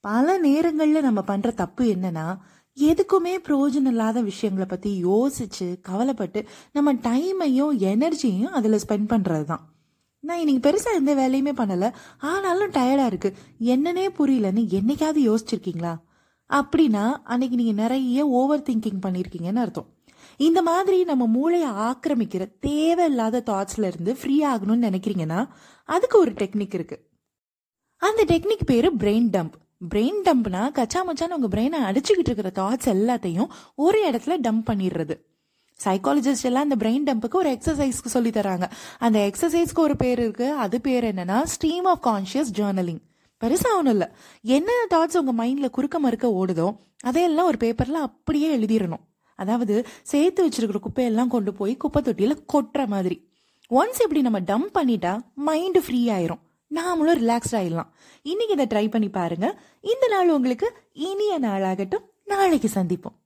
பல நேரங்கள்ல நம்ம பண்ற தப்பு என்னன்னா எதுக்குமே பிரயோஜனம் இல்லாத விஷயங்களை பத்தி யோசிச்சு கவலைப்பட்டு நம்ம டைமையும் எனர்ஜியையும் அதுல ஸ்பெண்ட் பண்றதுதான். நான் இன்னைக்கு பெருசா எந்த வேலையுமே பண்ணல. ஆனாலும் டயர்டா இருக்கு. என்னன்னே புரியலன்னு என்னைக்காவது யோசிச்சிருக்கீங்களா? அப்படின்னா அன்னைக்கு நீங்க நிறைய ஓவர் திங்கிங் பண்ணிருக்கீங்கன்னு அர்த்தம். இந்த மாதிரி நம்ம மூளையை ஆக்கிரமிக்கிற தேவையில்லாத தாட்ஸ்ல இருந்து ஃப்ரீ ஆகணும்னு நினைக்கிறீங்கன்னா அதுக்கு ஒரு டெக்னிக் இருக்கு. அந்த டெக்னிக் பேரு பிரெயின் டம்ப் பிரெயின் டம்ப்னா கச்சா மச்சான்னு உங்கள் பிரெயினை அடிச்சுக்கிட்டு இருக்கிற தாட்ஸ் எல்லாத்தையும் ஒரு இடத்துல டம்ப் பண்ணிடுறது. சைக்காலஜிஸ்ட் எல்லாம் அந்த பிரெயின் டம்புக்கு ஒரு எக்ஸசைஸ்க்கு சொல்லி தராங்க. அந்த எக்ஸசைஸ்க்கு ஒரு பேர் இருக்கு. அது பேர் என்னன்னா ஸ்ட்ரீம் ஆஃப் கான்ஷியஸ் ஜேர்னலிங் பெருசாக ஒன்றும் இல்லை. என்ன தாட்ஸ் உங்கள் மைண்டில் குறுக்க மறுக்க ஓடுதோ அதையெல்லாம் ஒரு பேப்பரில் அப்படியே எழுதிடணும். அதாவது சேர்த்து வச்சிருக்கிற குப்பையெல்லாம் கொண்டு போய் குப்பை தொட்டியில் கொட்டுற மாதிரி. ஒன்ஸ் இப்படி நம்ம டம்ப் பண்ணிட்டா மைண்டு ஃப்ரீ ஆயிரும். நாமளும் ரிலாக்ஸ்ட் ஆயிடலாம். இன்னைக்கு இதை ட்ரை பண்ணி பாருங்க. இந்த நாள் உங்களுக்கு இனிய நாளாகட்டும். நாளைக்கு சந்திப்போம்.